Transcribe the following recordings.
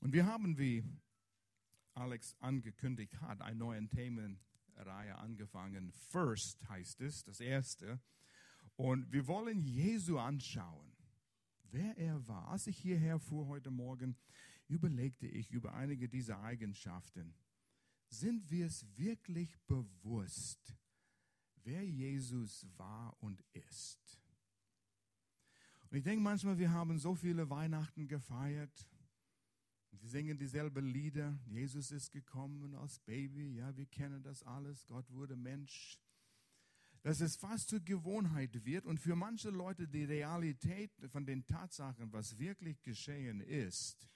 Und wir haben, wie Alex angekündigt hat, eine neue Themenreihe angefangen. First heißt es, das erste. Und wir wollen Jesu anschauen, wer er war. Als ich hierher fuhr heute Morgen, überlegte ich über einige dieser Eigenschaften. Sind wir es wirklich bewusst, wer Jesus war und ist? Und ich denke manchmal, wir haben so viele Weihnachten gefeiert. Wir singen dieselbe Lieder. Jesus ist gekommen als Baby. Ja, wir kennen das alles. Gott wurde Mensch. Dass es fast zur Gewohnheit wird und für manche Leute die Realität von den Tatsachen, was wirklich geschehen ist,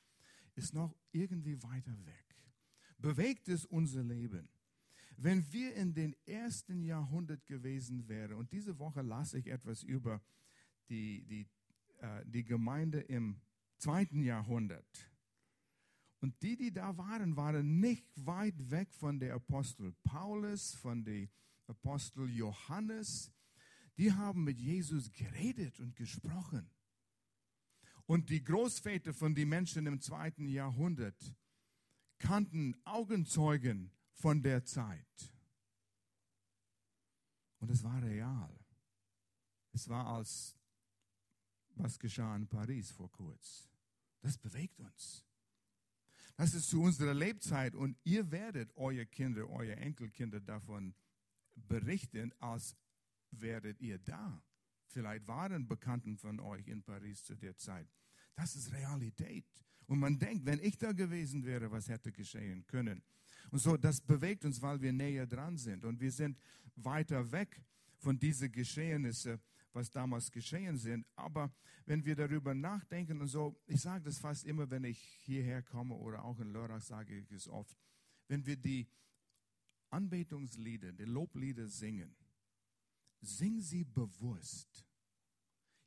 ist noch irgendwie weiter weg. Bewegt es unser Leben. Wenn wir in den ersten Jahrhundert gewesen wären, und diese Woche lasse ich etwas über die, die, äh, die Gemeinde im zweiten Jahrhundert. Und die, die da waren, waren nicht weit weg von der Apostel Paulus, von der Apostel Johannes. Die haben mit Jesus geredet und gesprochen. Und die Großväter von den Menschen im zweiten Jahrhundert kannten Augenzeugen von der Zeit. Und es war real. Es war als was geschah in Paris vor kurz. Das bewegt uns. Das ist zu unserer Lebzeit und ihr werdet eure Kinder, eure Enkelkinder davon berichten, als werdet ihr da. Vielleicht waren Bekannten von euch in Paris zu der Zeit. Das ist Realität. Und man denkt, wenn ich da gewesen wäre, was hätte geschehen können? Und so, das bewegt uns, weil wir näher dran sind. Und wir sind weiter weg von diesen Geschehnissen, was damals geschehen sind. Aber wenn wir darüber nachdenken und so, ich sage das fast immer, wenn ich hierher komme oder auch in Lörrach sage ich es oft, wenn wir die Anbetungslieder, die Loblieder singen, Sing sie bewusst.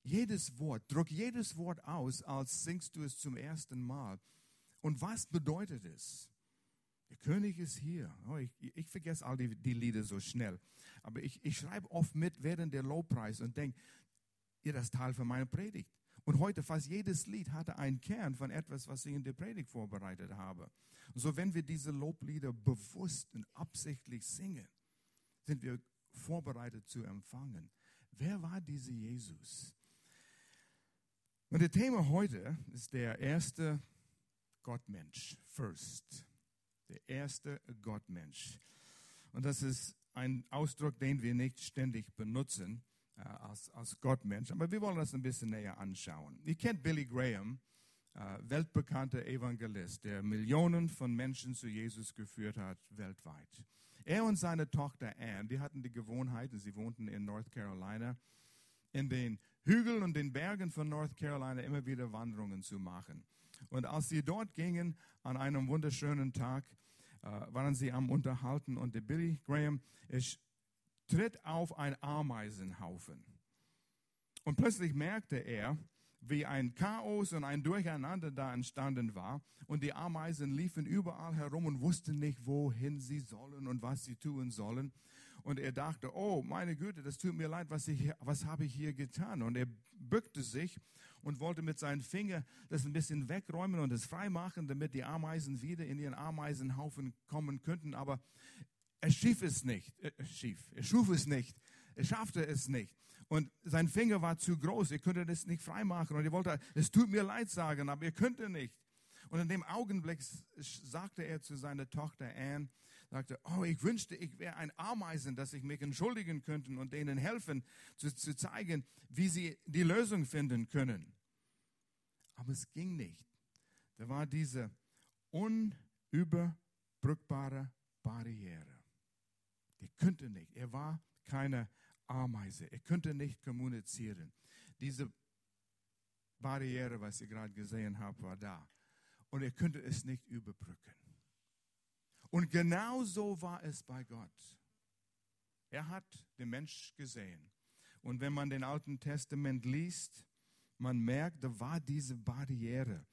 Jedes Wort, druck jedes Wort aus, als singst du es zum ersten Mal. Und was bedeutet es? Der König ist hier. Oh, ich, ich, vergesse all die, die, Lieder so schnell. Aber ich, ich schreibe oft mit während der Lobpreis und denke, ihr das Teil für meine Predigt. Und heute fast jedes Lied hatte einen Kern von etwas, was ich in der Predigt vorbereitet habe. Und so, wenn wir diese Loblieder bewusst und absichtlich singen, sind wir vorbereitet zu empfangen. Wer war dieser Jesus? Und das Thema heute ist der erste Gottmensch, First. Der erste Gottmensch. Und das ist ein Ausdruck, den wir nicht ständig benutzen äh, als, als Gottmensch, aber wir wollen das ein bisschen näher anschauen. Ihr kennt Billy Graham, äh, weltbekannter Evangelist, der Millionen von Menschen zu Jesus geführt hat weltweit. Er und seine Tochter Anne, die hatten die Gewohnheit, sie wohnten in North Carolina, in den Hügeln und den Bergen von North Carolina immer wieder Wanderungen zu machen. Und als sie dort gingen, an einem wunderschönen Tag, äh, waren sie am Unterhalten und der Billy Graham ist, tritt auf einen Ameisenhaufen. Und plötzlich merkte er, wie ein Chaos und ein Durcheinander da entstanden war. Und die Ameisen liefen überall herum und wussten nicht, wohin sie sollen und was sie tun sollen. Und er dachte, oh, meine Güte, das tut mir leid, was, ich, was habe ich hier getan? Und er bückte sich und wollte mit seinen Fingern das ein bisschen wegräumen und es freimachen, damit die Ameisen wieder in ihren Ameisenhaufen kommen könnten. Aber er schief es nicht, äh, schief, er schuf es nicht. Er schaffte es nicht. Und sein Finger war zu groß. Er könnte das nicht freimachen. Und er wollte, es tut mir leid sagen, aber er könnte nicht. Und in dem Augenblick sagte er zu seiner Tochter Anne, sagte, oh, ich wünschte, ich wäre ein Ameisen, dass ich mich entschuldigen könnte und denen helfen, zu, zu zeigen, wie sie die Lösung finden können. Aber es ging nicht. Da war diese unüberbrückbare Barriere. Er könnte nicht. Er war keine Ameise. Er könnte nicht kommunizieren. Diese Barriere, was ihr gerade gesehen habt, war da. Und er könnte es nicht überbrücken. Und genau so war es bei Gott. Er hat den Mensch gesehen. Und wenn man den Alten Testament liest, man merkt, da war diese Barriere.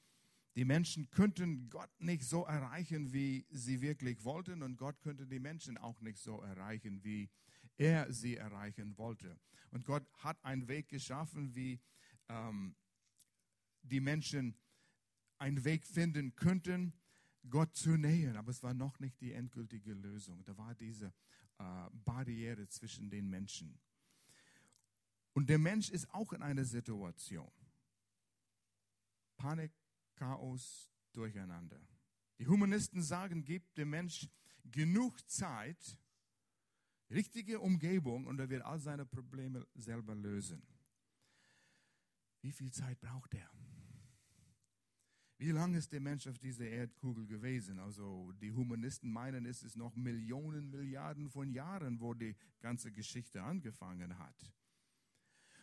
Die Menschen könnten Gott nicht so erreichen, wie sie wirklich wollten, und Gott könnte die Menschen auch nicht so erreichen, wie er sie erreichen wollte. Und Gott hat einen Weg geschaffen, wie ähm, die Menschen einen Weg finden könnten, Gott zu nähern. Aber es war noch nicht die endgültige Lösung. Da war diese äh, Barriere zwischen den Menschen. Und der Mensch ist auch in einer Situation. Panik, Chaos, Durcheinander. Die Humanisten sagen, gibt dem Mensch genug Zeit, richtige Umgebung und er wird all seine Probleme selber lösen. Wie viel Zeit braucht er? Wie lange ist der Mensch auf dieser Erdkugel gewesen? Also die Humanisten meinen, es ist noch Millionen, Milliarden von Jahren, wo die ganze Geschichte angefangen hat.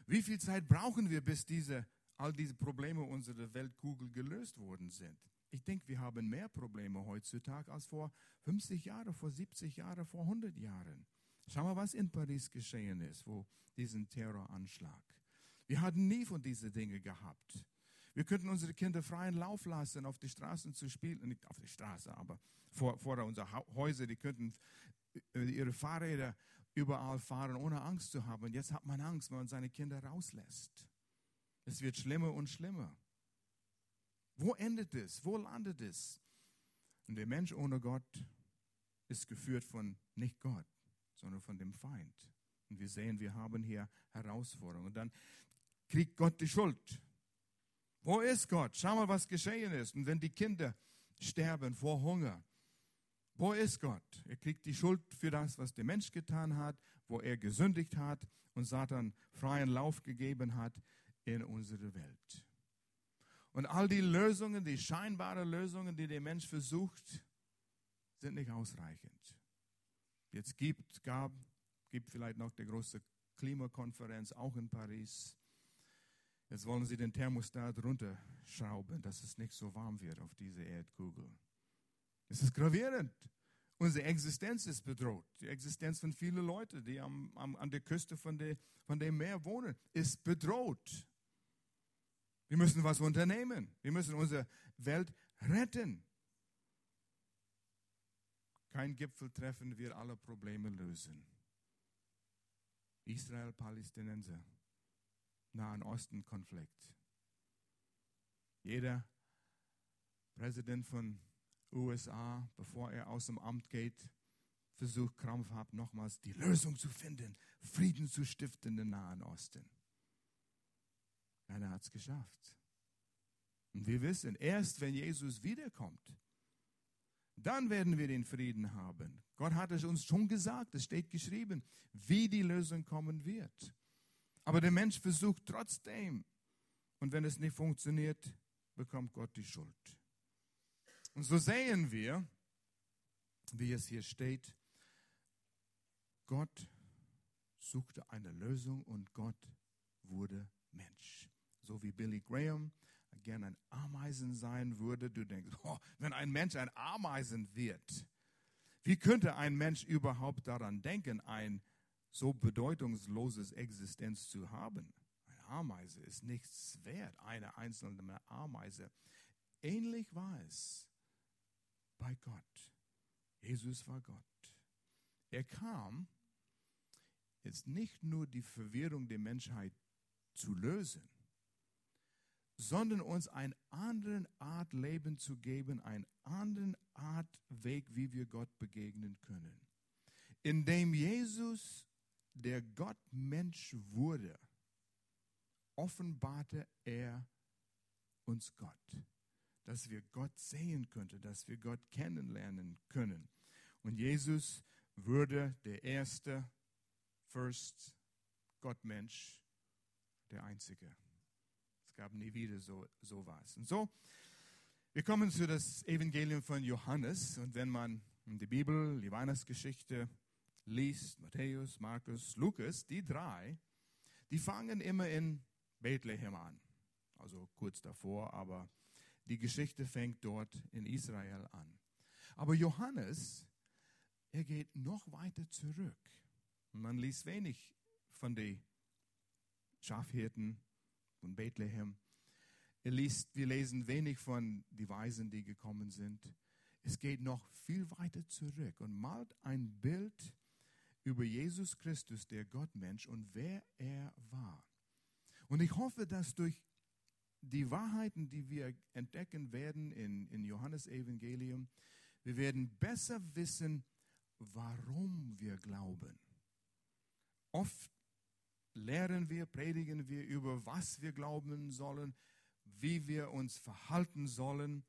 Wie viel Zeit brauchen wir, bis diese, all diese Probleme unserer Weltkugel gelöst worden sind? Ich denke, wir haben mehr Probleme heutzutage als vor 50 Jahren, vor 70 Jahren, vor 100 Jahren. Schau mal, was in Paris geschehen ist, wo diesen Terroranschlag. Wir hatten nie von diesen Dingen gehabt. Wir könnten unsere Kinder freien Lauf lassen, auf die Straßen zu spielen, nicht auf die Straße, aber vor, vor unsere Häuser, die könnten äh, ihre Fahrräder überall fahren, ohne Angst zu haben. Und jetzt hat man Angst, wenn man seine Kinder rauslässt. Es wird schlimmer und schlimmer. Wo endet es? Wo landet es? Und der Mensch ohne Gott ist geführt von nicht Gott, sondern von dem Feind. Und wir sehen, wir haben hier Herausforderungen. Und dann kriegt Gott die Schuld. Wo ist Gott? Schau mal, was geschehen ist. Und wenn die Kinder sterben vor Hunger, wo ist Gott? Er kriegt die Schuld für das, was der Mensch getan hat, wo er gesündigt hat und Satan freien Lauf gegeben hat in unsere Welt. Und all die Lösungen, die scheinbaren Lösungen, die der Mensch versucht, sind nicht ausreichend. Jetzt gibt, gab, gibt vielleicht noch die große Klimakonferenz auch in Paris. Jetzt wollen sie den Thermostat runterschrauben, dass es nicht so warm wird auf dieser Erdkugel. Es ist gravierend. Unsere Existenz ist bedroht. Die Existenz von vielen Leuten, die am, am, an der Küste von, der, von dem Meer wohnen, ist bedroht. Wir müssen was unternehmen. Wir müssen unsere Welt retten. Kein Gipfeltreffen wird alle Probleme lösen. Israel, Palästinenser, Nahen Osten-Konflikt. Jeder Präsident von USA, bevor er aus dem Amt geht, versucht krampfhaft nochmals die Lösung zu finden, Frieden zu stiften im Nahen Osten. Keiner hat es geschafft. Und wir wissen, erst wenn Jesus wiederkommt, dann werden wir den Frieden haben. Gott hat es uns schon gesagt, es steht geschrieben, wie die Lösung kommen wird. Aber der Mensch versucht trotzdem. Und wenn es nicht funktioniert, bekommt Gott die Schuld. Und so sehen wir, wie es hier steht, Gott suchte eine Lösung und Gott wurde Mensch. So wie Billy Graham gern ein Ameisen sein würde. Du denkst, oh, wenn ein Mensch ein Ameisen wird, wie könnte ein Mensch überhaupt daran denken, ein so bedeutungsloses Existenz zu haben? Eine Ameise ist nichts wert, eine einzelne Ameise. Ähnlich war es bei Gott. Jesus war Gott. Er kam, jetzt nicht nur die Verwirrung der Menschheit zu lösen, sondern uns eine andere Art Leben zu geben, eine andere Art Weg, wie wir Gott begegnen können. Indem Jesus, der Gott Mensch wurde, offenbarte er uns Gott dass wir Gott sehen könnten, dass wir Gott kennenlernen können. Und Jesus würde der erste, first Gottmensch, der einzige. Es gab nie wieder so sowas. Und so, wir kommen zu das Evangelium von Johannes. Und wenn man die Bibel, die Weihnachtsgeschichte liest, Matthäus, Markus, Lukas, die drei, die fangen immer in Bethlehem an. Also kurz davor, aber die Geschichte fängt dort in Israel an. Aber Johannes, er geht noch weiter zurück. Man liest wenig von den Schafhirten von Bethlehem. Er liest, wir lesen wenig von den Weisen, die gekommen sind. Es geht noch viel weiter zurück und malt ein Bild über Jesus Christus, der Gottmensch und wer er war. Und ich hoffe, dass durch die Wahrheiten, die wir entdecken werden in, in Johannes Evangelium, wir werden besser wissen, warum wir glauben. Oft lehren wir, predigen wir über was wir glauben sollen, wie wir uns verhalten sollen.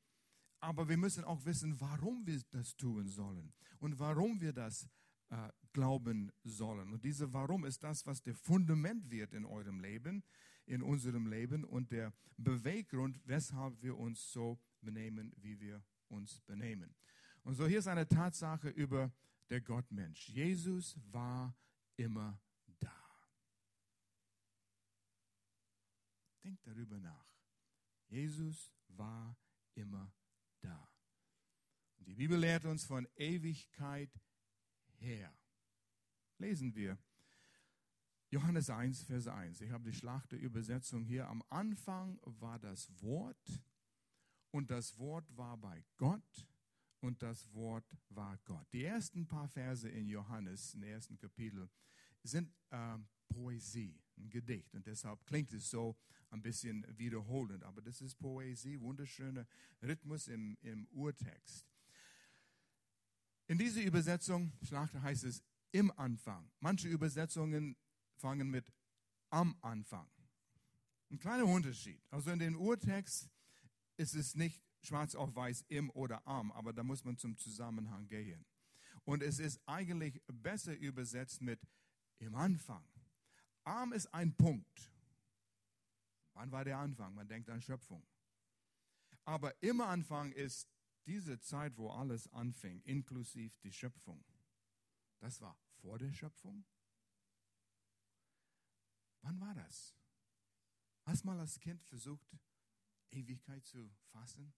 Aber wir müssen auch wissen, warum wir das tun sollen und warum wir das äh, glauben sollen. Und diese Warum ist das, was der Fundament wird in eurem Leben, in unserem Leben und der Beweggrund, weshalb wir uns so benehmen, wie wir uns benehmen. Und so hier ist eine Tatsache über der Gottmensch. Jesus war immer da. Denkt darüber nach. Jesus war immer da. Die Bibel lehrt uns von Ewigkeit her. Lesen wir Johannes 1, Vers 1. Ich habe die Schlachterübersetzung hier. Am Anfang war das Wort und das Wort war bei Gott und das Wort war Gott. Die ersten paar Verse in Johannes, im ersten Kapitel, sind äh, Poesie, ein Gedicht. Und deshalb klingt es so ein bisschen wiederholend. Aber das ist Poesie, wunderschöner Rhythmus im, im Urtext. In dieser Übersetzung, heißt es im Anfang. Manche Übersetzungen fangen mit am Anfang. Ein kleiner Unterschied. Also in den Urtext ist es nicht schwarz auf weiß im oder am, aber da muss man zum Zusammenhang gehen. Und es ist eigentlich besser übersetzt mit im Anfang. Am ist ein Punkt. Wann war der Anfang? Man denkt an Schöpfung. Aber im Anfang ist diese Zeit, wo alles anfing, inklusive die Schöpfung. Das war vor der Schöpfung? Wann war das? Hast mal als Kind versucht, Ewigkeit zu fassen?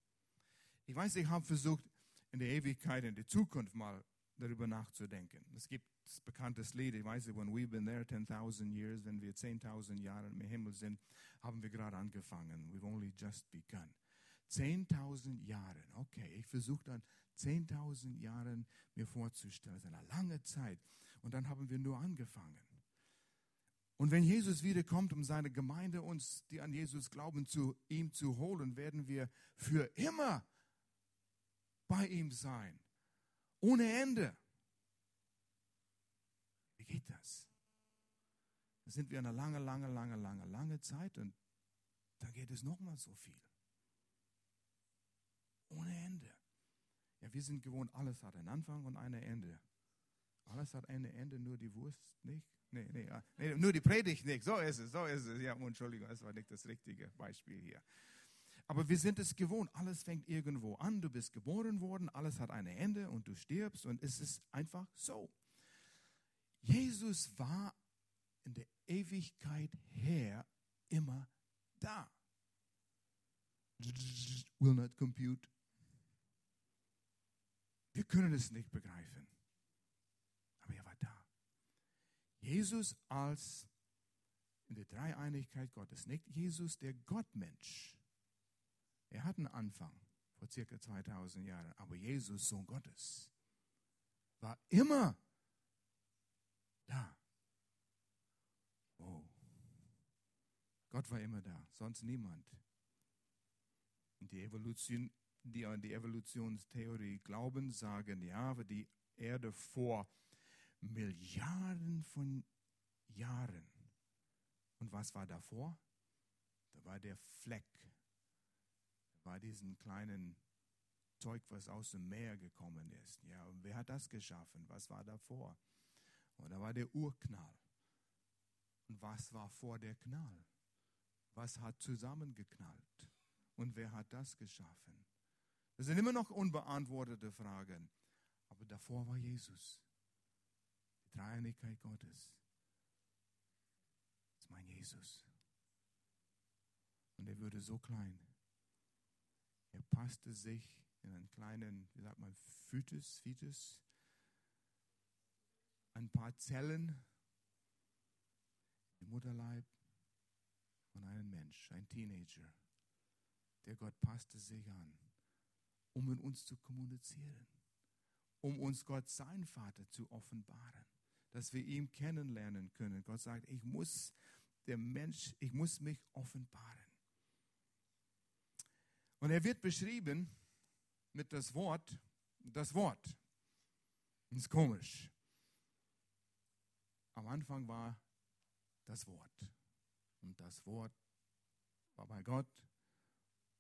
Ich weiß, ich habe versucht, in der Ewigkeit, in der Zukunft mal darüber nachzudenken. Es gibt das bekanntes Lied, ich weiß, when we've been there 10,000 years, wenn wir 10.000 Jahre im Himmel sind, haben wir gerade angefangen. We've only just begun. 10.000 Jahre, okay, ich versuche dann 10.000 Jahren mir vorzustellen, das ist eine lange Zeit. Und dann haben wir nur angefangen. Und wenn Jesus wiederkommt, um seine Gemeinde uns, die an Jesus glauben, zu ihm zu holen, werden wir für immer bei ihm sein. Ohne Ende. Wie geht das? Da sind wir eine lange, lange, lange, lange, lange Zeit und da geht es nochmal so viel. Ohne Ende. Ja, wir sind gewohnt, alles hat einen Anfang und ein Ende. Alles hat ein Ende, nur die Wurst nicht. Nee, nee, nee, nur die Predigt nicht. So ist es, so ist es. Ja, Entschuldigung, das war nicht das richtige Beispiel hier. Aber wir sind es gewohnt. Alles fängt irgendwo an. Du bist geboren worden, alles hat ein Ende und du stirbst und es ist einfach so. Jesus war in der Ewigkeit her immer da. Will not compute. Wir können es nicht begreifen. Aber er war da. Jesus als in der Dreieinigkeit Gottes, nicht Jesus der Gottmensch. Er hat einen Anfang vor circa 2000 Jahren, aber Jesus, Sohn Gottes, war immer da. Oh. Gott war immer da, sonst niemand. Und die Evolution, die an die Evolutionstheorie glauben, sagen, ja, die Erde vor Milliarden von Jahren. Und was war davor? Da war der Fleck. Da war diesen kleinen Zeug, was aus dem Meer gekommen ist. Ja, und wer hat das geschaffen? Was war davor? Und da war der Urknall. Und was war vor der Knall? Was hat zusammengeknallt? Und wer hat das geschaffen? Das sind immer noch unbeantwortete Fragen. Aber davor war Jesus. Die Dreieinigkeit Gottes. Das ist mein Jesus. Und er würde so klein. Er passte sich in einen kleinen, wie sagt man, Phytus, Phytus, ein paar Zellen im Mutterleib von einem Mensch, ein Teenager. Der Gott passte sich an um mit uns zu kommunizieren, um uns Gott, sein Vater, zu offenbaren, dass wir ihn kennenlernen können. Gott sagt, ich muss der Mensch, ich muss mich offenbaren. Und er wird beschrieben mit das Wort, das Wort. Das ist komisch. Am Anfang war das Wort. Und das Wort war bei Gott.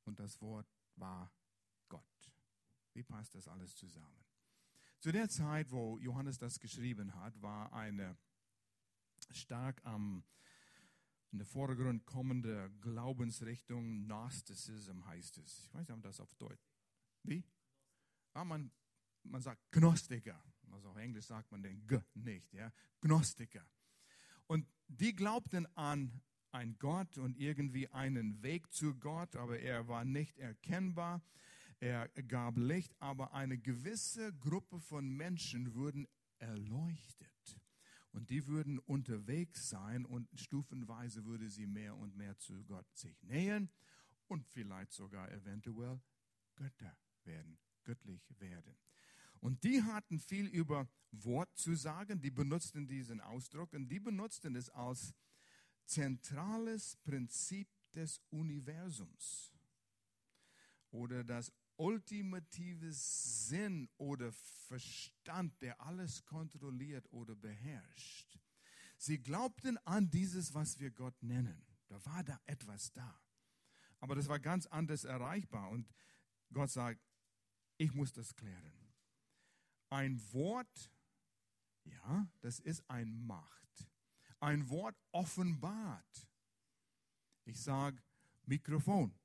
Und das Wort war Gott. Wie passt das alles zusammen? Zu der Zeit, wo Johannes das geschrieben hat, war eine stark am in den Vordergrund kommende Glaubensrichtung Gnosticism heißt es. Ich weiß nicht, ob das auf Deutsch. Wie? Ah, man, man sagt Gnostiker. Also auf Englisch sagt man den G nicht, ja. Gnostiker. Und die glaubten an einen Gott und irgendwie einen Weg zu Gott, aber er war nicht erkennbar. Er gab Licht, aber eine gewisse Gruppe von Menschen wurden erleuchtet. Und die würden unterwegs sein und stufenweise würde sie mehr und mehr zu Gott sich nähern und vielleicht sogar eventuell Götter werden, göttlich werden. Und die hatten viel über Wort zu sagen, die benutzten diesen Ausdruck und die benutzten es als zentrales Prinzip des Universums oder das ultimative Sinn oder Verstand, der alles kontrolliert oder beherrscht. Sie glaubten an dieses, was wir Gott nennen. Da war da etwas da. Aber das war ganz anders erreichbar. Und Gott sagt, ich muss das klären. Ein Wort, ja, das ist ein Macht. Ein Wort offenbart. Ich sage Mikrofon.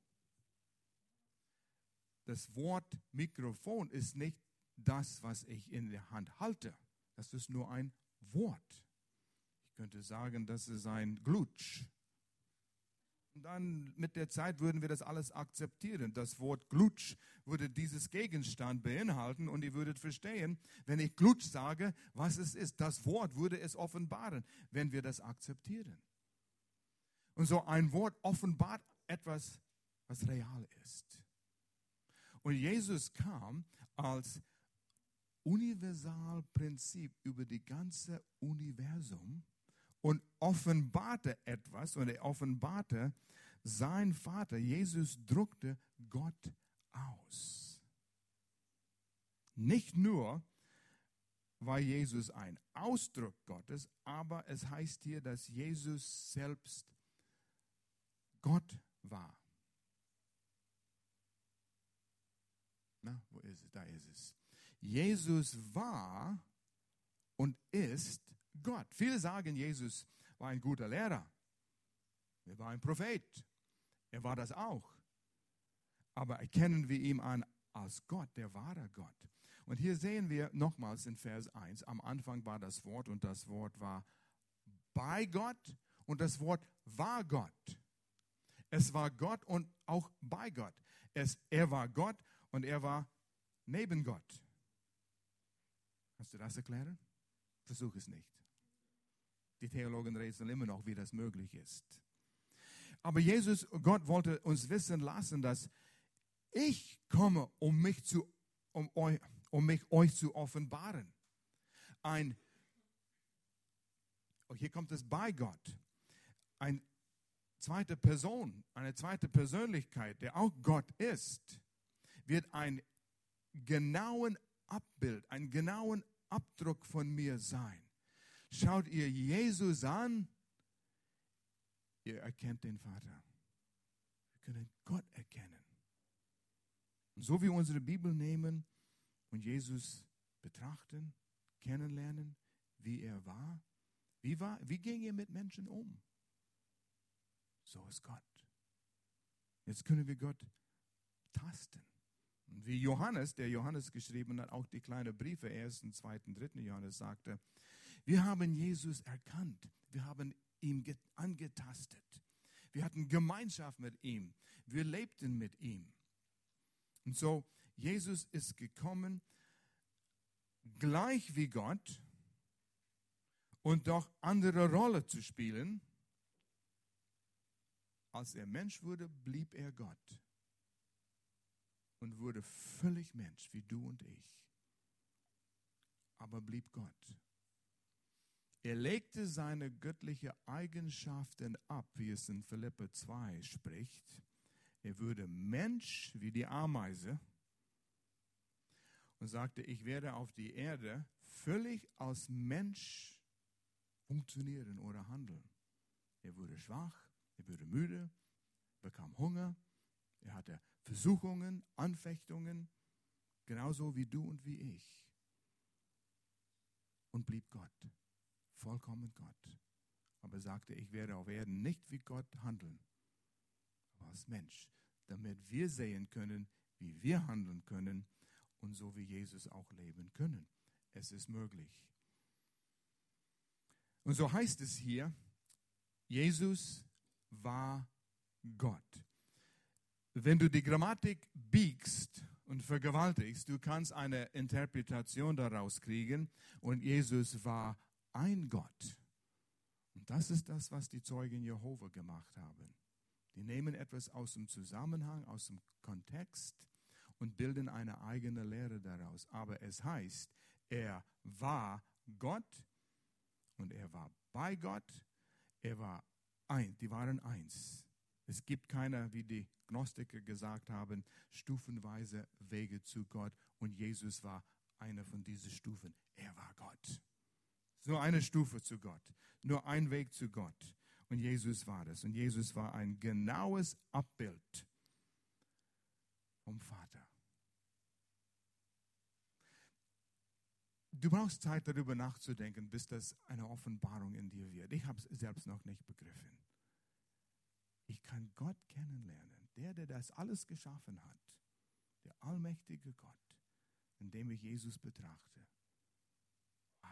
Das Wort Mikrofon ist nicht das, was ich in der Hand halte. Das ist nur ein Wort. Ich könnte sagen, das ist ein Glutsch. Und dann mit der Zeit würden wir das alles akzeptieren. Das Wort Glutsch würde dieses Gegenstand beinhalten und ihr würdet verstehen, wenn ich Glutsch sage, was es ist. Das Wort würde es offenbaren, wenn wir das akzeptieren. Und so ein Wort offenbart etwas, was real ist. Und Jesus kam als Universalprinzip über die ganze Universum und offenbarte etwas und er offenbarte sein Vater. Jesus druckte Gott aus. Nicht nur war Jesus ein Ausdruck Gottes, aber es heißt hier, dass Jesus selbst Gott war. Na, wo ist es? Da ist es. Jesus war und ist Gott. Viele sagen, Jesus war ein guter Lehrer. Er war ein Prophet. Er war das auch. Aber erkennen wir ihn an als Gott, der wahre Gott. Und hier sehen wir nochmals in Vers 1, am Anfang war das Wort und das Wort war bei Gott und das Wort war Gott. Es war Gott und auch bei Gott. Es, er war Gott und er war neben Gott. Kannst du das erklären? Versuch es nicht. Die Theologen rätseln immer noch, wie das möglich ist. Aber Jesus, Gott wollte uns wissen lassen, dass ich komme, um mich, zu, um euch, um mich euch zu offenbaren. Ein, oh, hier kommt es bei Gott. Eine zweite Person, eine zweite Persönlichkeit, der auch Gott ist, wird ein genauen Abbild, einen genauen Abdruck von mir sein. Schaut ihr Jesus an, ihr erkennt den Vater. Wir können Gott erkennen. Und so wie wir unsere Bibel nehmen und Jesus betrachten, kennenlernen, wie er war, wie, war, wie ging er mit Menschen um? So ist Gott. Jetzt können wir Gott tasten. Wie Johannes, der Johannes geschrieben hat, auch die kleinen Briefe, 1., 2., 3. Johannes sagte, wir haben Jesus erkannt, wir haben ihn angetastet, wir hatten Gemeinschaft mit ihm, wir lebten mit ihm. Und so, Jesus ist gekommen, gleich wie Gott und doch andere Rolle zu spielen. Als er Mensch wurde, blieb er Gott und wurde völlig Mensch wie du und ich, aber blieb Gott. Er legte seine göttliche Eigenschaften ab, wie es in Philippe 2 spricht. Er wurde Mensch wie die Ameise und sagte, ich werde auf die Erde völlig als Mensch funktionieren oder handeln. Er wurde schwach, er wurde müde, bekam Hunger, er hatte Versuchungen, Anfechtungen, genauso wie du und wie ich. Und blieb Gott, vollkommen Gott. Aber er sagte, ich werde auf Erden nicht wie Gott handeln, aber als Mensch, damit wir sehen können, wie wir handeln können und so wie Jesus auch leben können. Es ist möglich. Und so heißt es hier, Jesus war Gott. Wenn du die Grammatik biegst und vergewaltigst, du kannst eine Interpretation daraus kriegen und Jesus war ein Gott. Und das ist das, was die Zeugen Jehova gemacht haben. Die nehmen etwas aus dem Zusammenhang, aus dem Kontext und bilden eine eigene Lehre daraus. Aber es heißt, er war Gott und er war bei Gott, er war ein, die waren eins. Es gibt keine, wie die Gnostiker gesagt haben, stufenweise Wege zu Gott und Jesus war einer von diesen Stufen. Er war Gott. Nur eine Stufe zu Gott, nur ein Weg zu Gott. Und Jesus war das. Und Jesus war ein genaues Abbild vom Vater. Du brauchst Zeit darüber nachzudenken, bis das eine Offenbarung in dir wird. Ich habe es selbst noch nicht begriffen. Ich kann Gott kennenlernen, der, der das alles geschaffen hat, der allmächtige Gott, indem ich Jesus betrachte. Wow.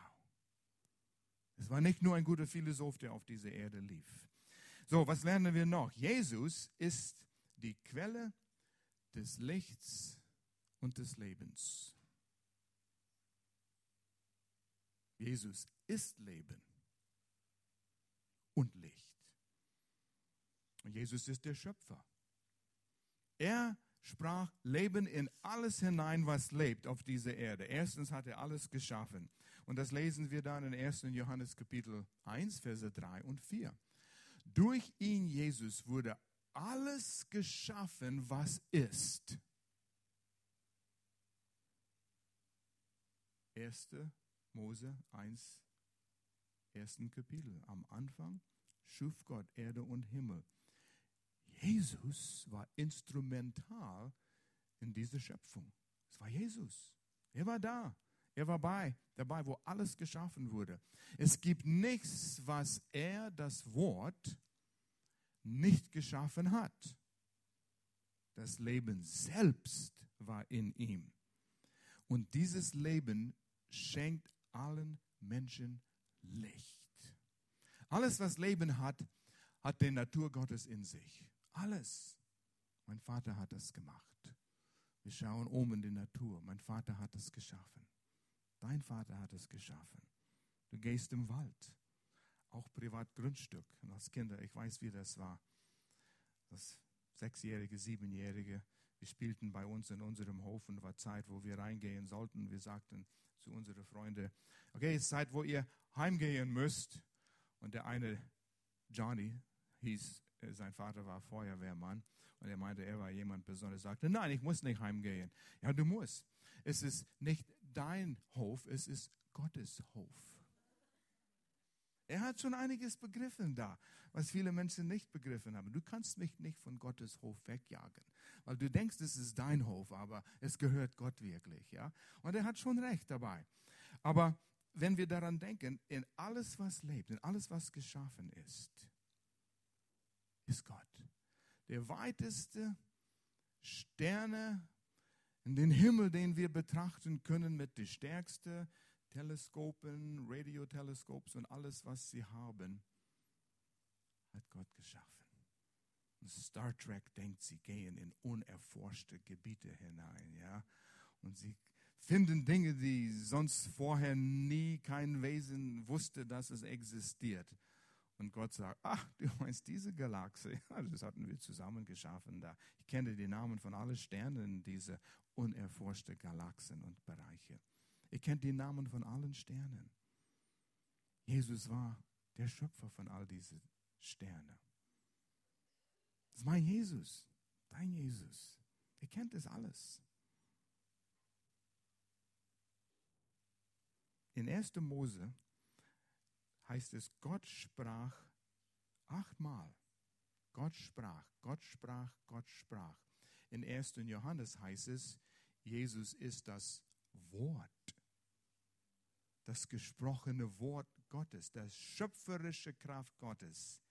Es war nicht nur ein guter Philosoph, der auf dieser Erde lief. So, was lernen wir noch? Jesus ist die Quelle des Lichts und des Lebens. Jesus ist Leben und Licht. Und Jesus ist der Schöpfer. Er sprach Leben in alles hinein, was lebt auf dieser Erde. Erstens hat er alles geschaffen. Und das lesen wir dann in 1. Johannes Kapitel 1, Verse 3 und 4. Durch ihn, Jesus, wurde alles geschaffen, was ist. 1. Mose 1, ersten Kapitel. Am Anfang schuf Gott Erde und Himmel. Jesus war instrumental in dieser Schöpfung. Es war Jesus. Er war da. Er war bei, dabei, wo alles geschaffen wurde. Es gibt nichts, was er, das Wort, nicht geschaffen hat. Das Leben selbst war in ihm. Und dieses Leben schenkt allen Menschen Licht. Alles, was Leben hat, hat die Natur Gottes in sich. Alles. Mein Vater hat es gemacht. Wir schauen um in die Natur. Mein Vater hat es geschaffen. Dein Vater hat es geschaffen. Du gehst im Wald, auch Privatgrundstück. Und als Kinder, ich weiß, wie das war. Das Sechsjährige, Siebenjährige, wir spielten bei uns in unserem Hof und war Zeit, wo wir reingehen sollten. Wir sagten zu unseren Freunden, okay, es ist Zeit, wo ihr heimgehen müsst. Und der eine, Johnny, hieß sein Vater war Feuerwehrmann und er meinte, er war jemand Besonderes. Er sagte, nein, ich muss nicht heimgehen. Ja, du musst. Es ist nicht dein Hof, es ist Gottes Hof. Er hat schon einiges begriffen da, was viele Menschen nicht begriffen haben. Du kannst mich nicht von Gottes Hof wegjagen, weil du denkst, es ist dein Hof, aber es gehört Gott wirklich, ja? Und er hat schon recht dabei. Aber wenn wir daran denken, in alles, was lebt, in alles, was geschaffen ist, ist Gott. Der weiteste Sterne in den Himmel, den wir betrachten können mit den stärksten Teleskopen, Radioteleskops und alles, was sie haben, hat Gott geschaffen. Und Star Trek denkt, sie gehen in unerforschte Gebiete hinein, ja, und sie finden Dinge, die sonst vorher nie kein Wesen wusste, dass es existiert. Und Gott sagt, ach, du meinst diese Galaxie? Ja, das hatten wir zusammen geschaffen da. Ich kenne die Namen von allen Sternen, diese unerforschten Galaxien und Bereiche. Ihr kennt die Namen von allen Sternen. Jesus war der Schöpfer von all diesen Sternen. Das ist mein Jesus. Dein Jesus. Er kennt es alles. In 1. Mose heißt es, Gott sprach achtmal. Gott sprach, Gott sprach, Gott sprach. In 1. Johannes heißt es, Jesus ist das Wort, das gesprochene Wort Gottes, das schöpferische Kraft Gottes,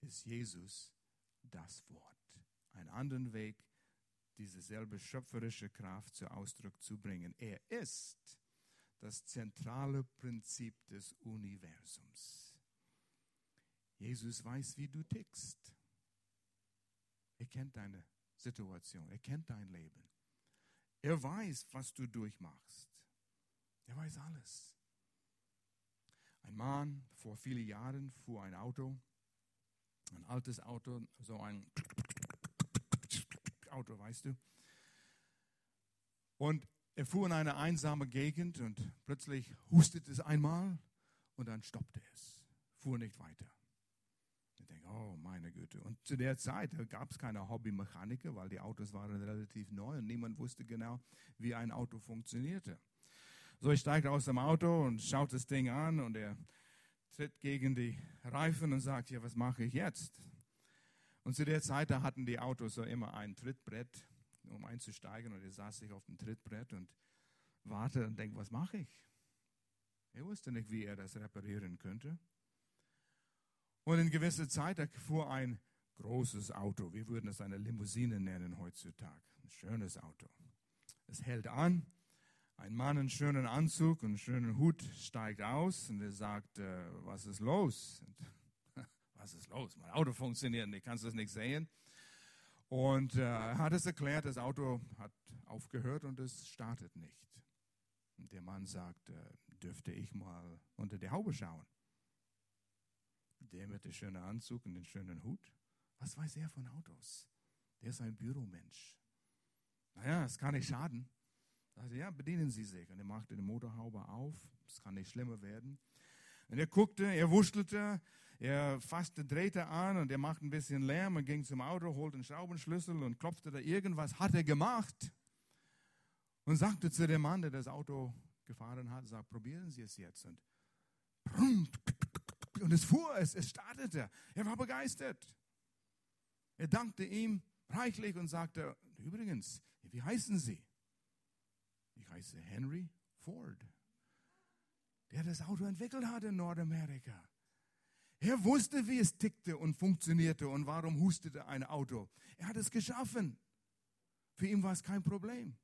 ist Jesus das Wort. Einen anderen Weg, diese selbe schöpferische Kraft zu Ausdruck zu bringen. Er ist das zentrale Prinzip des Universums. Jesus weiß, wie du tickst. Er kennt deine Situation, er kennt dein Leben. Er weiß, was du durchmachst. Er weiß alles. Ein Mann vor vielen Jahren fuhr ein Auto, ein altes Auto, so ein Auto, weißt du. Und er fuhr in eine einsame Gegend und plötzlich hustete es einmal und dann stoppte es, fuhr nicht weiter. Ich denke, oh meine Güte. Und zu der Zeit gab es keine Hobbymechaniker, weil die Autos waren relativ neu und niemand wusste genau, wie ein Auto funktionierte. So, ich steige aus dem Auto und schaue das Ding an und er tritt gegen die Reifen und sagt, ja, was mache ich jetzt? Und zu der Zeit, da hatten die Autos so immer ein Trittbrett, um einzusteigen. Und er saß sich auf dem Trittbrett und wartete und denkt, was mache ich? Er wusste nicht, wie er das reparieren könnte. Und in gewisser Zeit, da fuhr ein großes Auto. Wir würden es eine Limousine nennen heutzutage. Ein schönes Auto. Es hält an. Ein Mann in schönen Anzug und schönen Hut steigt aus und er sagt, äh, was ist los? Was ist los? Mein Auto funktioniert nicht, kannst du es nicht sehen? Und äh, er hat es erklärt, das Auto hat aufgehört und es startet nicht. Und der Mann sagt, äh, dürfte ich mal unter die Haube schauen? Der mit dem schönen Anzug und dem schönen Hut, was weiß er von Autos? Der ist ein Büromensch. Naja, es kann nicht schaden. Also ja, bedienen Sie sich. Und er machte die Motorhaube auf. Es kann nicht schlimmer werden. Und er guckte, er wuschelte, er fasste, drehte an und er machte ein bisschen Lärm und ging zum Auto, holte einen Schraubenschlüssel und klopfte da irgendwas, hat er gemacht. Und sagte zu dem Mann, der das Auto gefahren hat, sagt, probieren Sie es jetzt. Und, und es fuhr, es, es startete. Er war begeistert. Er dankte ihm reichlich und sagte, übrigens, wie heißen Sie? Ich heiße Henry Ford, der das Auto entwickelt hat in Nordamerika. Er wusste, wie es tickte und funktionierte und warum hustete ein Auto. Er hat es geschaffen. Für ihn war es kein Problem.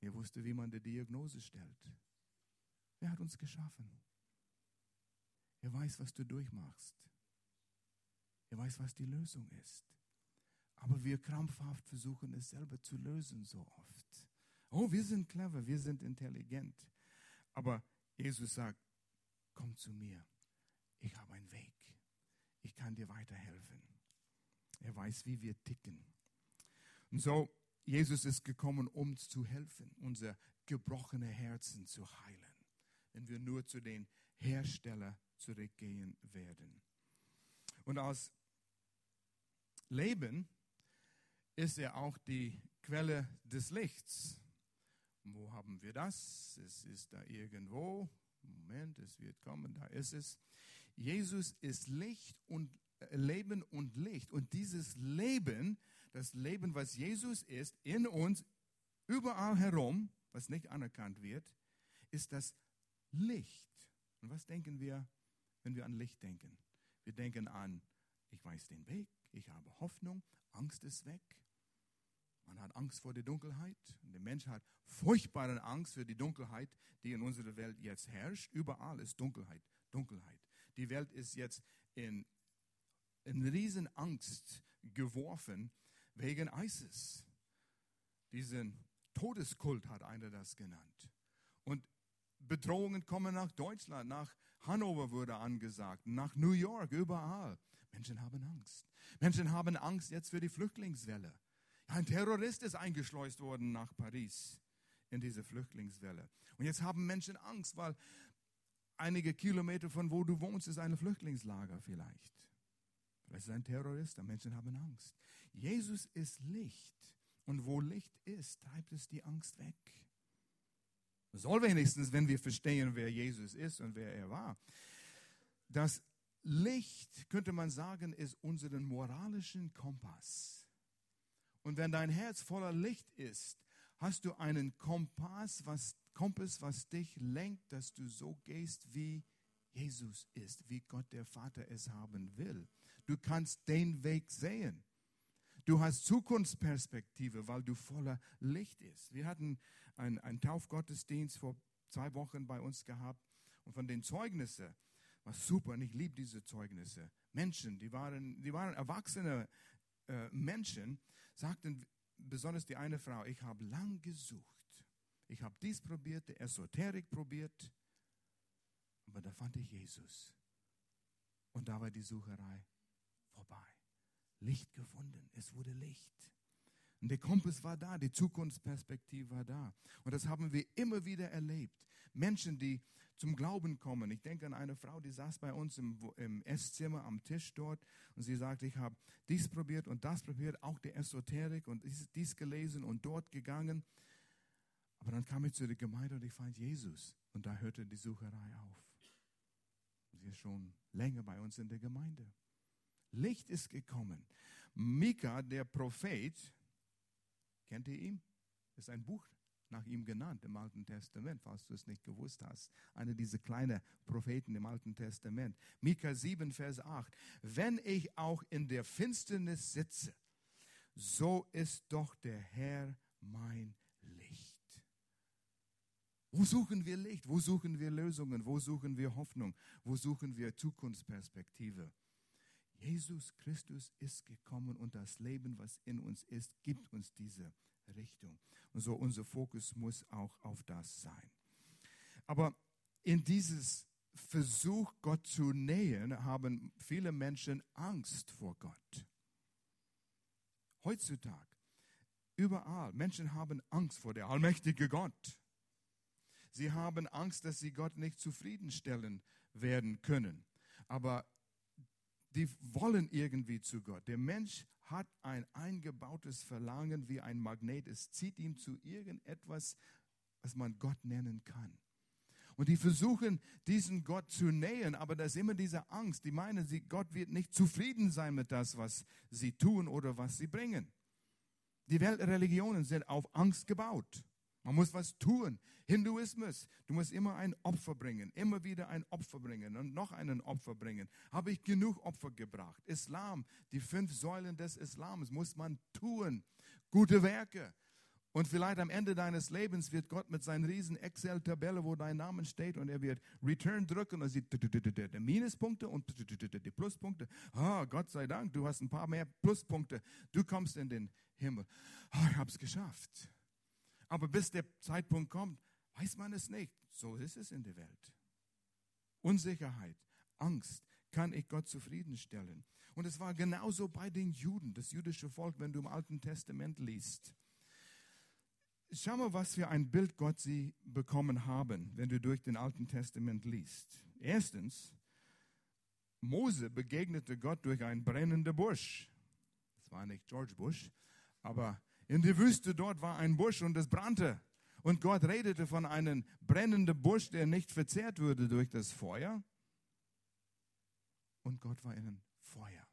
Er wusste, wie man die Diagnose stellt. Er hat uns geschaffen. Er weiß, was du durchmachst. Er weiß, was die Lösung ist. Aber wir krampfhaft versuchen es selber zu lösen so oft. Oh, wir sind clever, wir sind intelligent. Aber Jesus sagt, komm zu mir. Ich habe einen Weg. Ich kann dir weiterhelfen. Er weiß, wie wir ticken. Und so, Jesus ist gekommen, um zu helfen, unser gebrochene Herzen zu heilen, wenn wir nur zu den Hersteller zurückgehen werden. Und aus Leben ist er auch die Quelle des Lichts. Wo haben wir das? Es ist da irgendwo. Moment, es wird kommen, da ist es. Jesus ist Licht und äh, Leben und Licht. Und dieses Leben, das Leben, was Jesus ist, in uns, überall herum, was nicht anerkannt wird, ist das Licht. Und was denken wir, wenn wir an Licht denken? Wir denken an, ich weiß den Weg, ich habe Hoffnung, Angst ist weg, man hat Angst vor der Dunkelheit. Der Mensch hat furchtbare Angst für die Dunkelheit, die in unserer Welt jetzt herrscht. Überall ist Dunkelheit, Dunkelheit. Die Welt ist jetzt in, in Riesenangst geworfen wegen ISIS. Diesen Todeskult hat einer das genannt. Und Bedrohungen kommen nach Deutschland, nach Hannover wurde angesagt, nach New York, überall. Menschen haben Angst. Menschen haben Angst jetzt für die Flüchtlingswelle. Ein Terrorist ist eingeschleust worden nach Paris in diese Flüchtlingswelle. Und jetzt haben Menschen Angst, weil einige Kilometer von wo du wohnst, ist ein Flüchtlingslager vielleicht. Vielleicht ist ein Terrorist, und Menschen haben Angst. Jesus ist Licht. Und wo Licht ist, treibt es die Angst weg. Soll wenigstens, wenn wir verstehen, wer Jesus ist und wer er war. Das Licht, könnte man sagen, ist unseren moralischen Kompass. Und wenn dein Herz voller Licht ist, hast du einen Kompass, was, Kompass, was dich lenkt, dass du so gehst, wie Jesus ist, wie Gott der Vater es haben will. Du kannst den Weg sehen. Du hast Zukunftsperspektive, weil du voller Licht bist. Wir hatten einen Taufgottesdienst vor zwei Wochen bei uns gehabt und von den Zeugnissen war super und ich liebe diese Zeugnisse. Menschen, die waren, die waren erwachsene äh, Menschen, sagten, besonders die eine Frau, ich habe lang gesucht. Ich habe dies probiert, die Esoterik probiert, aber da fand ich Jesus. Und da war die Sucherei vorbei. Licht gefunden, es wurde Licht. Und der Kompass war da, die Zukunftsperspektive war da. Und das haben wir immer wieder erlebt. Menschen, die zum Glauben kommen. Ich denke an eine Frau, die saß bei uns im, im Esszimmer am Tisch dort und sie sagte, ich habe dies probiert und das probiert, auch die Esoterik und dies, dies gelesen und dort gegangen. Aber dann kam ich zu der Gemeinde und ich fand Jesus und da hörte die Sucherei auf. Sie ist schon länger bei uns in der Gemeinde. Licht ist gekommen. Mika, der Prophet, kennt ihr ihn? Ist ein Buch nach ihm genannt im Alten Testament, falls du es nicht gewusst hast. Einer dieser kleinen Propheten im Alten Testament. Mika 7, Vers 8. Wenn ich auch in der Finsternis sitze, so ist doch der Herr mein. Wo suchen wir Licht? Wo suchen wir Lösungen? Wo suchen wir Hoffnung? Wo suchen wir Zukunftsperspektive? Jesus Christus ist gekommen und das Leben, was in uns ist, gibt uns diese Richtung. Und so unser Fokus muss auch auf das sein. Aber in dieses Versuch, Gott zu nähern, haben viele Menschen Angst vor Gott. Heutzutage, überall, Menschen haben Angst vor der allmächtige Gott. Sie haben Angst, dass sie Gott nicht zufriedenstellen werden können. Aber die wollen irgendwie zu Gott. Der Mensch hat ein eingebautes Verlangen wie ein Magnet. Es zieht ihn zu irgendetwas, was man Gott nennen kann. Und die versuchen, diesen Gott zu nähern, aber da ist immer diese Angst. Die meinen, Gott wird nicht zufrieden sein mit das, was sie tun oder was sie bringen. Die Weltreligionen sind auf Angst gebaut. Man muss was tun. Hinduismus, du musst immer ein Opfer bringen, immer wieder ein Opfer bringen und noch einen Opfer bringen. Habe ich genug Opfer gebracht? Islam, die fünf Säulen des Islams muss man tun. Gute Werke. Und vielleicht am Ende deines Lebens wird Gott mit seinen riesen Excel-Tabelle, wo dein Name steht, und er wird Return drücken und sieht die Minuspunkte und die Pluspunkte. Oh, Gott sei Dank, du hast ein paar mehr Pluspunkte. Du kommst in den Himmel. Oh, ich habe es geschafft. Aber bis der Zeitpunkt kommt, weiß man es nicht. So ist es in der Welt. Unsicherheit, Angst, kann ich Gott zufriedenstellen? Und es war genauso bei den Juden, das jüdische Volk, wenn du im Alten Testament liest. Schau mal, was für ein Bild Gott sie bekommen haben, wenn du durch den Alten Testament liest. Erstens, Mose begegnete Gott durch einen brennenden Busch. Das war nicht George Bush, aber in der Wüste dort war ein Busch und es brannte. Und Gott redete von einem brennenden Busch, der nicht verzehrt würde durch das Feuer. Und Gott war in einem Feuer.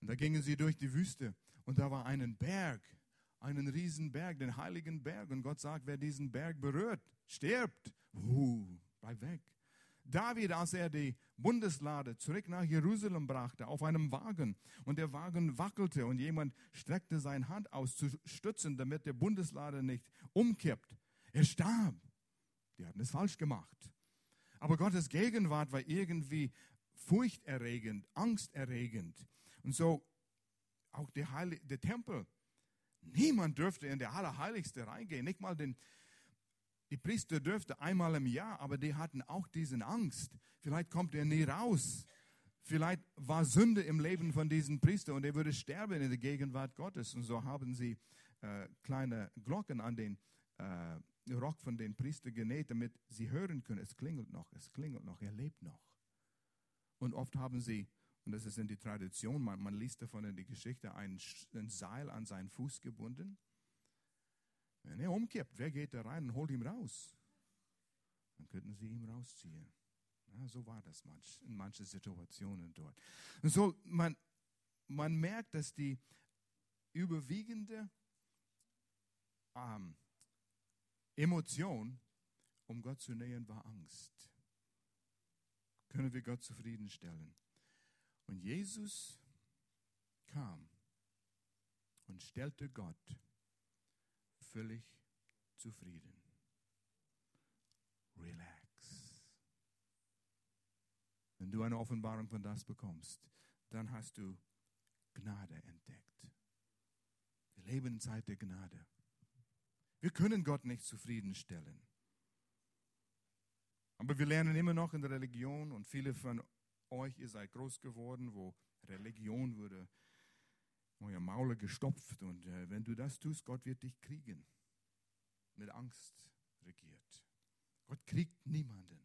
Und da gingen sie durch die Wüste und da war ein Berg, einen riesen Berg, den heiligen Berg. Und Gott sagt, wer diesen Berg berührt, stirbt. Uh, bleib weg. David, als er die Bundeslade zurück nach Jerusalem brachte, auf einem Wagen, und der Wagen wackelte und jemand streckte seine Hand aus zu stützen, damit der Bundeslade nicht umkippt. Er starb. Die hatten es falsch gemacht. Aber Gottes Gegenwart war irgendwie furchterregend, angsterregend. Und so auch der, Heilig, der Tempel. Niemand dürfte in der Allerheiligste reingehen, nicht mal den, die Priester dürften einmal im Jahr, aber die hatten auch diesen Angst. Vielleicht kommt er nie raus. Vielleicht war Sünde im Leben von diesem Priester und er würde sterben in der Gegenwart Gottes. Und so haben sie äh, kleine Glocken an den äh, Rock von den Priester genäht, damit sie hören können, es klingelt noch, es klingelt noch, er lebt noch. Und oft haben sie und das ist in die Tradition, man, man liest davon in die Geschichte, ein, ein Seil an seinen Fuß gebunden. Wenn er umkippt, wer geht da rein und holt ihn raus? Dann könnten sie ihn rausziehen. Ja, so war das manch, in manchen Situationen dort. Und so, man, man merkt, dass die überwiegende ähm, Emotion, um Gott zu nähern, war Angst. Können wir Gott zufriedenstellen? Und Jesus kam und stellte Gott völlig zufrieden. Relax. Wenn du eine Offenbarung von das bekommst, dann hast du Gnade entdeckt. Wir leben in Zeit der Gnade. Wir können Gott nicht zufriedenstellen. Aber wir lernen immer noch in der Religion und viele von euch, ihr seid groß geworden, wo Religion würde euer Maule gestopft und äh, wenn du das tust, Gott wird dich kriegen. Mit Angst regiert. Gott kriegt niemanden.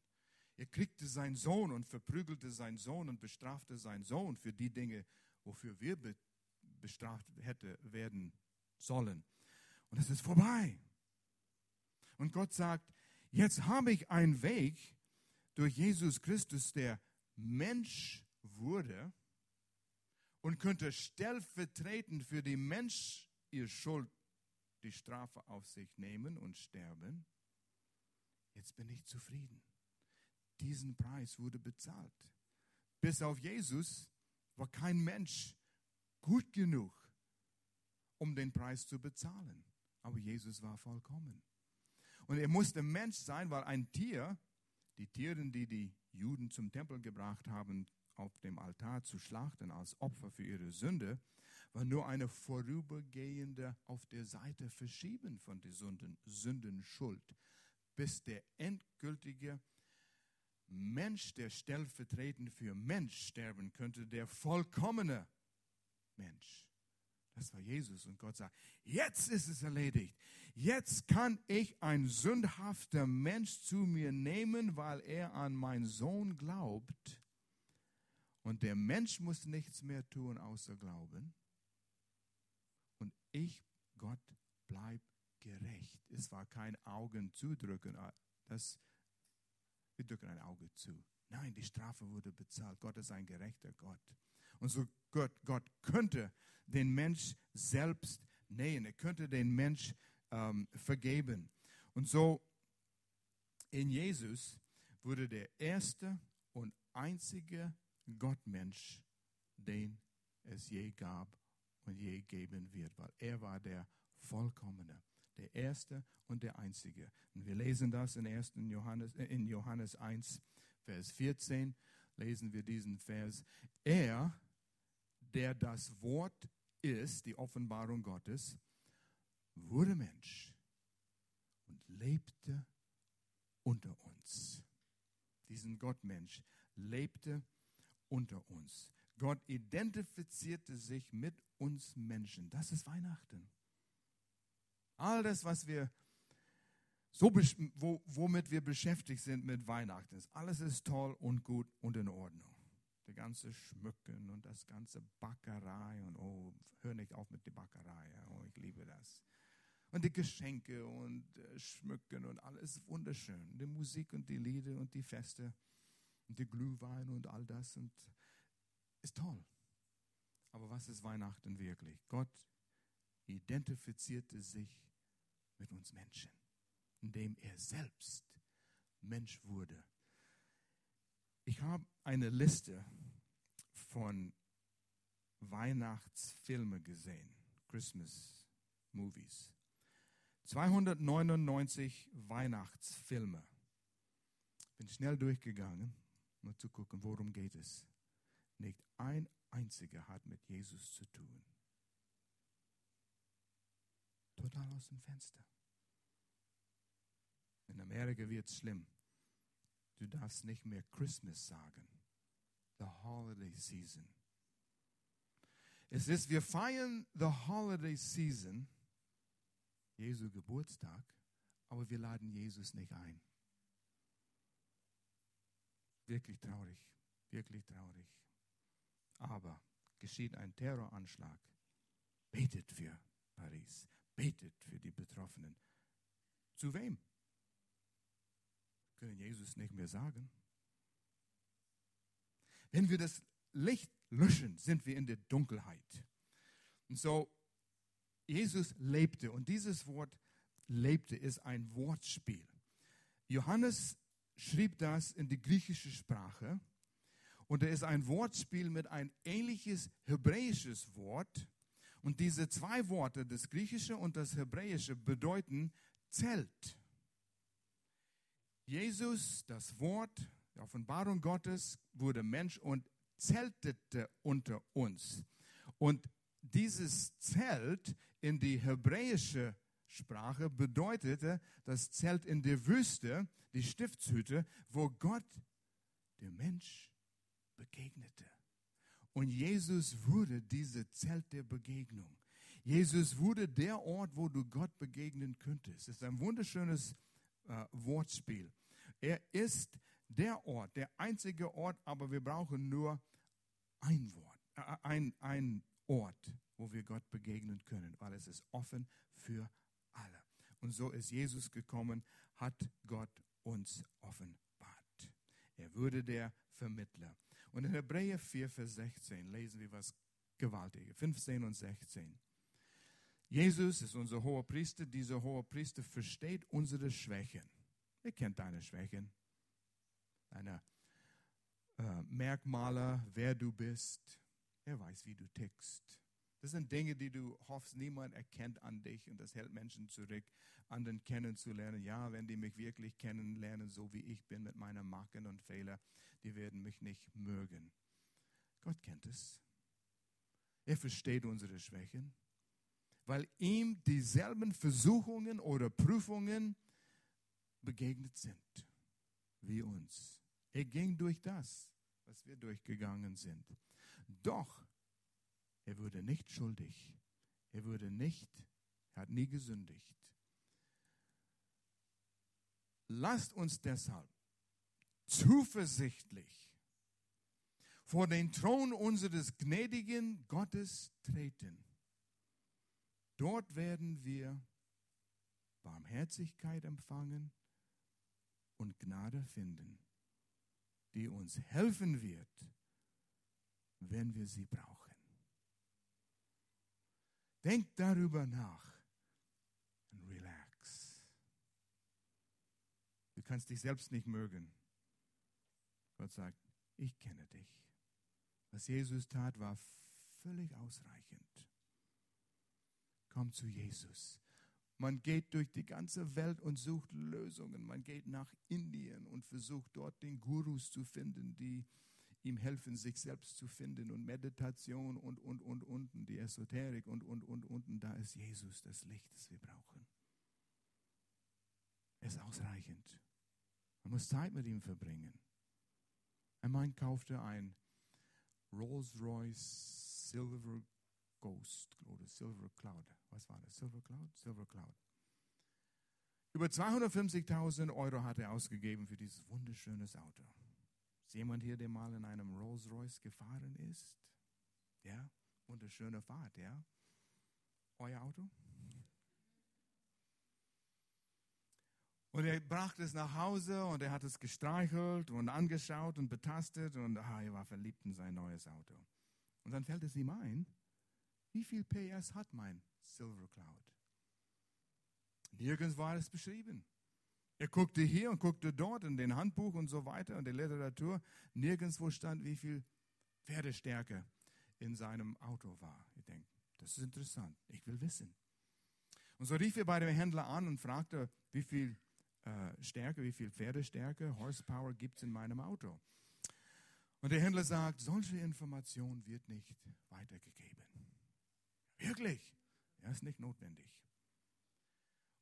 Er kriegte seinen Sohn und verprügelte seinen Sohn und bestrafte seinen Sohn für die Dinge, wofür wir be bestraft hätte werden sollen. Und es ist vorbei. Und Gott sagt, jetzt habe ich einen Weg durch Jesus Christus, der Mensch wurde und könnte stellvertretend für die Mensch ihr Schuld die Strafe auf sich nehmen und sterben. Jetzt bin ich zufrieden. Diesen Preis wurde bezahlt. Bis auf Jesus war kein Mensch gut genug, um den Preis zu bezahlen. Aber Jesus war vollkommen. Und er musste Mensch sein, weil ein Tier, die Tiere, die die Juden zum Tempel gebracht haben, auf dem Altar zu schlachten als Opfer für ihre Sünde, war nur eine vorübergehende auf der Seite Verschieben von der Sünden, Sündenschuld, bis der endgültige Mensch, der stellvertretend für Mensch sterben könnte, der vollkommene Mensch. Das war Jesus und Gott sagt, jetzt ist es erledigt. Jetzt kann ich ein sündhafter Mensch zu mir nehmen, weil er an meinen Sohn glaubt. Und der Mensch muss nichts mehr tun, außer glauben. Und ich, Gott, bleib gerecht. Es war kein Augen zudrücken. Ah, das, wir drücken ein Auge zu. Nein, die Strafe wurde bezahlt. Gott ist ein gerechter Gott. Und so Gott, Gott könnte den Mensch selbst nähen. Er könnte den Mensch ähm, vergeben. Und so in Jesus wurde der erste und einzige Gottmensch, den es je gab und je geben wird, weil er war der Vollkommene, der Erste und der Einzige. Und wir lesen das in 1. Johannes, äh, in Johannes 1, Vers 14, lesen wir diesen Vers. Er, der das Wort ist, die Offenbarung Gottes, wurde Mensch und lebte unter uns. Diesen Gottmensch lebte unter uns. Gott identifizierte sich mit uns Menschen. Das ist Weihnachten. All das, was wir so, wo, womit wir beschäftigt sind mit Weihnachten, ist, alles ist toll und gut und in Ordnung der ganze Schmücken und das ganze Backerei und oh, hör nicht auf mit der Backerei, oh, ich liebe das. Und die Geschenke und äh, Schmücken und alles wunderschön. Die Musik und die Lieder und die Feste und die Glühwein und all das und ist toll. Aber was ist Weihnachten wirklich? Gott identifizierte sich mit uns Menschen, indem er selbst Mensch wurde ich habe eine Liste von Weihnachtsfilmen gesehen, Christmas Movies. 299 Weihnachtsfilme. Bin schnell durchgegangen, um zu gucken, worum geht es. Nicht ein einziger hat mit Jesus zu tun. Total aus dem Fenster. In Amerika wird es schlimm. Du darfst nicht mehr Christmas sagen. The holiday season. Es ist, wir feiern the holiday season, Jesu Geburtstag, aber wir laden Jesus nicht ein. Wirklich traurig, wirklich traurig. aber geschieht ein Terroranschlag. Betet für Paris, betet für die Betroffenen. Zu wem? Können Jesus nicht mehr sagen. Wenn wir das Licht löschen, sind wir in der Dunkelheit. Und so, Jesus lebte und dieses Wort lebte ist ein Wortspiel. Johannes schrieb das in die griechische Sprache und er ist ein Wortspiel mit ein ähnliches hebräisches Wort. Und diese zwei Worte, das Griechische und das Hebräische, bedeuten Zelt. Jesus, das Wort, die Offenbarung Gottes, wurde Mensch und zeltete unter uns. Und dieses Zelt in die hebräische Sprache bedeutete das Zelt in der Wüste, die Stiftshütte, wo Gott, der Mensch, begegnete. Und Jesus wurde diese Zelt der Begegnung. Jesus wurde der Ort, wo du Gott begegnen könntest. Das ist ein wunderschönes äh, Wortspiel. Er ist der Ort, der einzige Ort, aber wir brauchen nur ein Wort, äh, ein, ein Ort, wo wir Gott begegnen können, weil es ist offen für. Und so ist Jesus gekommen, hat Gott uns offenbart. Er wurde der Vermittler. Und in Hebräer 4, Vers 16 lesen wir was Gewaltiges, 15 und 16. Jesus ist unser hoher Priester. Dieser hohe Priester versteht unsere Schwächen. Er kennt deine Schwächen, deine äh, Merkmale, wer du bist. Er weiß, wie du tickst. Das sind Dinge, die du hoffst, niemand erkennt an dich und das hält Menschen zurück, anderen kennenzulernen. Ja, wenn die mich wirklich kennenlernen, so wie ich bin mit meinen Macken und Fehlern, die werden mich nicht mögen. Gott kennt es. Er versteht unsere Schwächen, weil ihm dieselben Versuchungen oder Prüfungen begegnet sind wie uns. Er ging durch das, was wir durchgegangen sind. Doch er wurde nicht schuldig. Er wurde nicht, er hat nie gesündigt. Lasst uns deshalb zuversichtlich vor den Thron unseres gnädigen Gottes treten. Dort werden wir Barmherzigkeit empfangen und Gnade finden, die uns helfen wird, wenn wir sie brauchen. Denk darüber nach und relax. Du kannst dich selbst nicht mögen. Gott sagt, ich kenne dich. Was Jesus tat, war völlig ausreichend. Komm zu Jesus. Man geht durch die ganze Welt und sucht Lösungen. Man geht nach Indien und versucht dort den Gurus zu finden, die ihm helfen, sich selbst zu finden und Meditation und, und, und, und, die Esoterik und, und, und. Und da ist Jesus das Licht, das wir brauchen. Es ist ausreichend. Man muss Zeit mit ihm verbringen. Ein Mann kaufte ein Rolls-Royce Silver Ghost oder Silver Cloud. Was war das? Silver Cloud? Silver Cloud. Über 250.000 Euro hat er ausgegeben für dieses wunderschönes Auto. Ist jemand hier, der mal in einem Rolls Royce gefahren ist? Ja, wunderschöne Fahrt, ja? Euer Auto? Und er brachte es nach Hause und er hat es gestreichelt und angeschaut und betastet und ah, er war verliebt in sein neues Auto. Und dann fällt es ihm ein, wie viel PS hat mein Silver Cloud? Nirgends war es beschrieben. Er guckte hier und guckte dort in den Handbuch und so weiter und der Literatur. Nirgendwo stand, wie viel Pferdestärke in seinem Auto war. Ich denke, das ist interessant. Ich will wissen. Und so rief er bei dem Händler an und fragte, wie viel äh, Stärke, wie viel Pferdestärke, Horsepower gibt es in meinem Auto. Und der Händler sagt, solche Information wird nicht weitergegeben. Wirklich? Ja, ist nicht notwendig.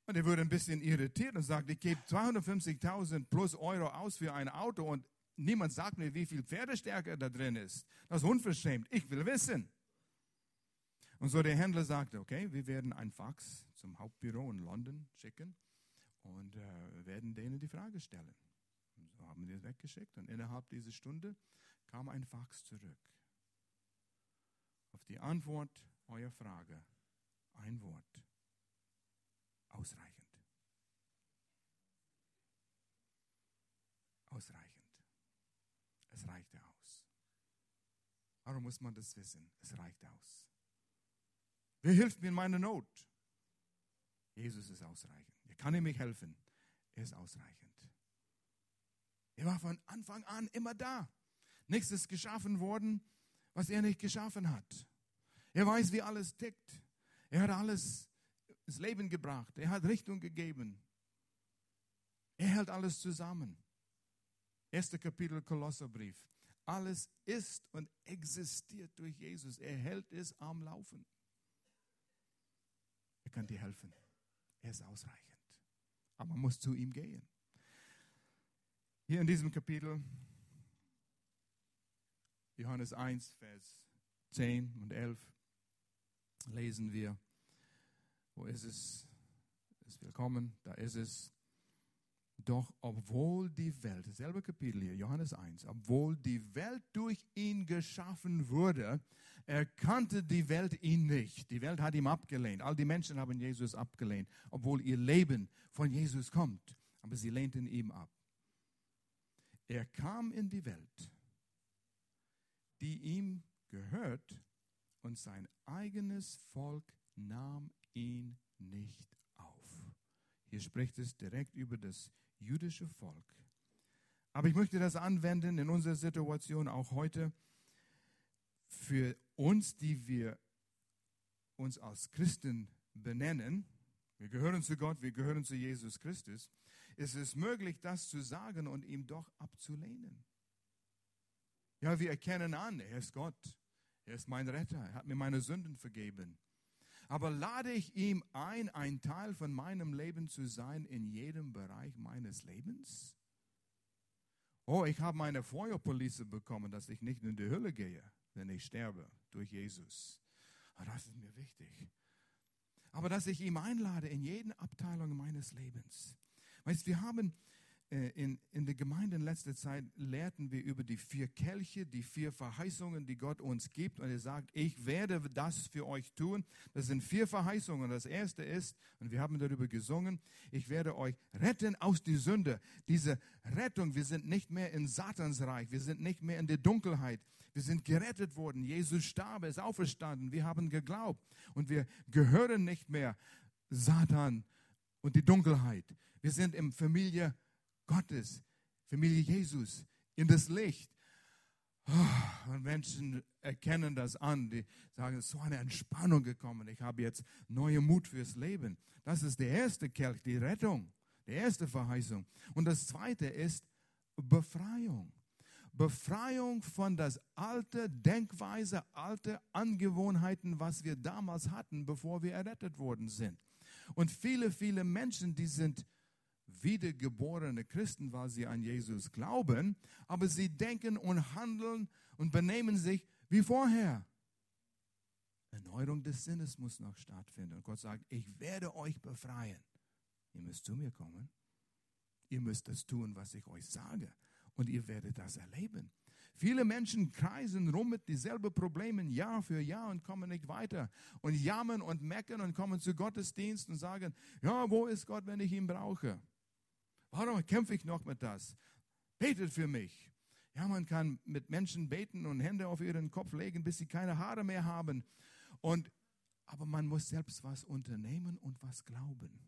Und er wurde ein bisschen irritiert und sagt, ich gebe 250.000 plus Euro aus für ein Auto und niemand sagt mir, wie viel Pferdestärke da drin ist. Das ist unverschämt. Ich will wissen. Und so der Händler sagte, okay, wir werden ein Fax zum Hauptbüro in London schicken und äh, werden denen die Frage stellen. Und so haben wir es weggeschickt und innerhalb dieser Stunde kam ein Fax zurück. auf die Antwort eurer Frage ein Wort. Ausreichend. Ausreichend. Es reicht aus. Warum muss man das wissen? Es reicht aus. Wer hilft mir in meiner Not? Jesus ist ausreichend. Er kann mir helfen. Er ist ausreichend. Er war von Anfang an immer da. Nichts ist geschaffen worden, was er nicht geschaffen hat. Er weiß, wie alles tickt. Er hat alles ins Leben gebracht. Er hat Richtung gegeben. Er hält alles zusammen. Erste Kapitel Kolosserbrief. Alles ist und existiert durch Jesus. Er hält es am Laufen. Er kann dir helfen. Er ist ausreichend. Aber man muss zu ihm gehen. Hier in diesem Kapitel, Johannes 1, Vers 10 und 11, lesen wir, wo ist es? Es will kommen, da ist es. Doch obwohl die Welt, selbe Kapitel hier, Johannes 1, obwohl die Welt durch ihn geschaffen wurde, erkannte die Welt ihn nicht. Die Welt hat ihn abgelehnt. All die Menschen haben Jesus abgelehnt, obwohl ihr Leben von Jesus kommt. Aber sie lehnten ihn ab. Er kam in die Welt, die ihm gehört, und sein eigenes Volk nahm ihn nicht auf. Hier spricht es direkt über das jüdische Volk. Aber ich möchte das anwenden in unserer Situation auch heute für uns, die wir uns als Christen benennen. Wir gehören zu Gott, wir gehören zu Jesus Christus. Ist es möglich, das zu sagen und ihm doch abzulehnen? Ja, wir erkennen an, er ist Gott. Er ist mein Retter. Er hat mir meine Sünden vergeben. Aber lade ich ihm ein, ein Teil von meinem Leben zu sein in jedem Bereich meines Lebens? Oh, ich habe meine Feuerpolice bekommen, dass ich nicht in die Hölle gehe, wenn ich sterbe durch Jesus. Oh, das ist mir wichtig. Aber dass ich ihm einlade in jede Abteilung meines Lebens. Weißt, wir haben in, in der Gemeinde in letzter Zeit lehrten wir über die vier Kelche, die vier Verheißungen, die Gott uns gibt. Und er sagt, ich werde das für euch tun. Das sind vier Verheißungen. Das erste ist, und wir haben darüber gesungen, ich werde euch retten aus der Sünde. Diese Rettung, wir sind nicht mehr in Satansreich, wir sind nicht mehr in der Dunkelheit. Wir sind gerettet worden. Jesus starb, er ist auferstanden. Wir haben geglaubt. Und wir gehören nicht mehr Satan und die Dunkelheit. Wir sind im Familie Gottes, Familie Jesus, in das Licht. Oh, und Menschen erkennen das an, die sagen, es ist so eine Entspannung gekommen, ich habe jetzt neue Mut fürs Leben. Das ist der erste Kelch, die Rettung, die erste Verheißung. Und das zweite ist Befreiung. Befreiung von das alte Denkweise, alte Angewohnheiten, was wir damals hatten, bevor wir errettet worden sind. Und viele, viele Menschen, die sind wiedergeborene Christen, weil sie an Jesus glauben, aber sie denken und handeln und benehmen sich wie vorher. Erneuerung des Sinnes muss noch stattfinden. Und Gott sagt, ich werde euch befreien. Ihr müsst zu mir kommen. Ihr müsst das tun, was ich euch sage. Und ihr werdet das erleben. Viele Menschen kreisen rum mit dieselben Problemen Jahr für Jahr und kommen nicht weiter und jammern und meckern und kommen zu Gottesdienst und sagen, ja, wo ist Gott, wenn ich ihn brauche? Warum kämpfe ich noch mit das? Betet für mich. Ja, man kann mit Menschen beten und Hände auf ihren Kopf legen, bis sie keine Haare mehr haben. Und, aber man muss selbst was unternehmen und was glauben.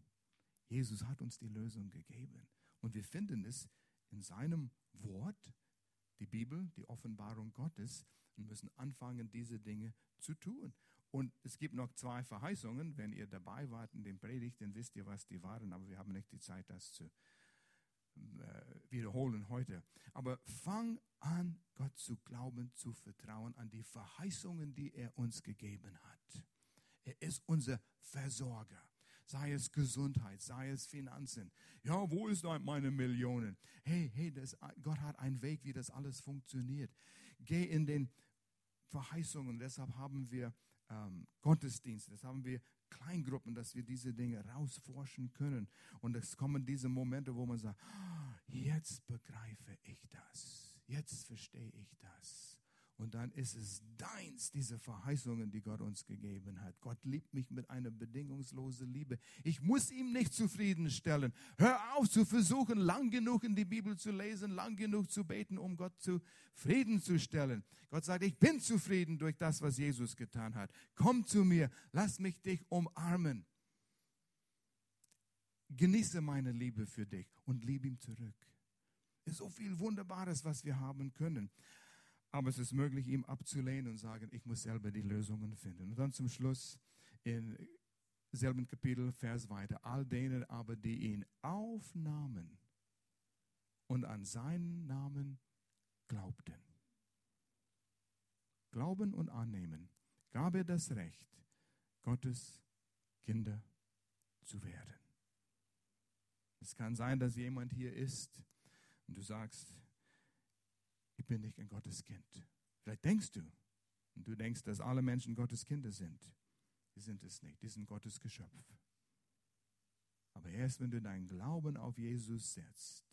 Jesus hat uns die Lösung gegeben. Und wir finden es in seinem Wort, die Bibel, die Offenbarung Gottes, und müssen anfangen, diese Dinge zu tun. Und es gibt noch zwei Verheißungen. Wenn ihr dabei wart in dem Predigt, dann wisst ihr, was die waren, aber wir haben nicht die Zeit, das zu wiederholen heute. Aber fang an, Gott zu glauben, zu vertrauen an die Verheißungen, die er uns gegeben hat. Er ist unser Versorger. Sei es Gesundheit, sei es Finanzen. Ja, wo ist meine Millionen? Hey, hey, das, Gott hat einen Weg, wie das alles funktioniert. Geh in den Verheißungen. Deshalb haben wir ähm, Gottesdienste, das haben wir Kleingruppen, dass wir diese Dinge rausforschen können. Und es kommen diese Momente, wo man sagt, ah, jetzt begreife ich das, jetzt verstehe ich das. Und dann ist es deins, diese Verheißungen, die Gott uns gegeben hat. Gott liebt mich mit einer bedingungslosen Liebe. Ich muss ihm nicht zufriedenstellen. Hör auf zu versuchen, lang genug in die Bibel zu lesen, lang genug zu beten, um Gott zufriedenzustellen. Gott sagt, ich bin zufrieden durch das, was Jesus getan hat. Komm zu mir, lass mich dich umarmen. Genieße meine Liebe für dich und liebe ihm zurück. Es ist so viel Wunderbares, was wir haben können. Aber es ist möglich, ihm abzulehnen und sagen, ich muss selber die Lösungen finden. Und dann zum Schluss im selben Kapitel, Vers weiter. All denen aber, die ihn aufnahmen und an seinen Namen glaubten. Glauben und annehmen gab er das Recht, Gottes Kinder zu werden. Es kann sein, dass jemand hier ist und du sagst, bin nicht ein Gottes Kind. Vielleicht denkst du, und du denkst, dass alle Menschen Gottes Kinder sind. Die sind es nicht, die sind Gottes Geschöpf. Aber erst wenn du deinen Glauben auf Jesus setzt,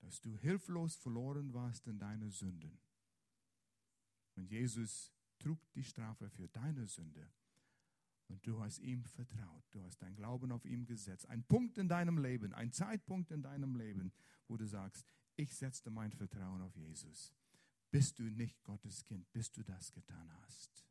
dass du hilflos verloren warst in deine Sünden. Und Jesus trug die Strafe für deine Sünde. Und du hast ihm vertraut. Du hast dein Glauben auf ihm gesetzt. Ein Punkt in deinem Leben, ein Zeitpunkt in deinem Leben, wo du sagst, ich setze mein Vertrauen auf Jesus. Bist du nicht Gottes Kind, bis du das getan hast?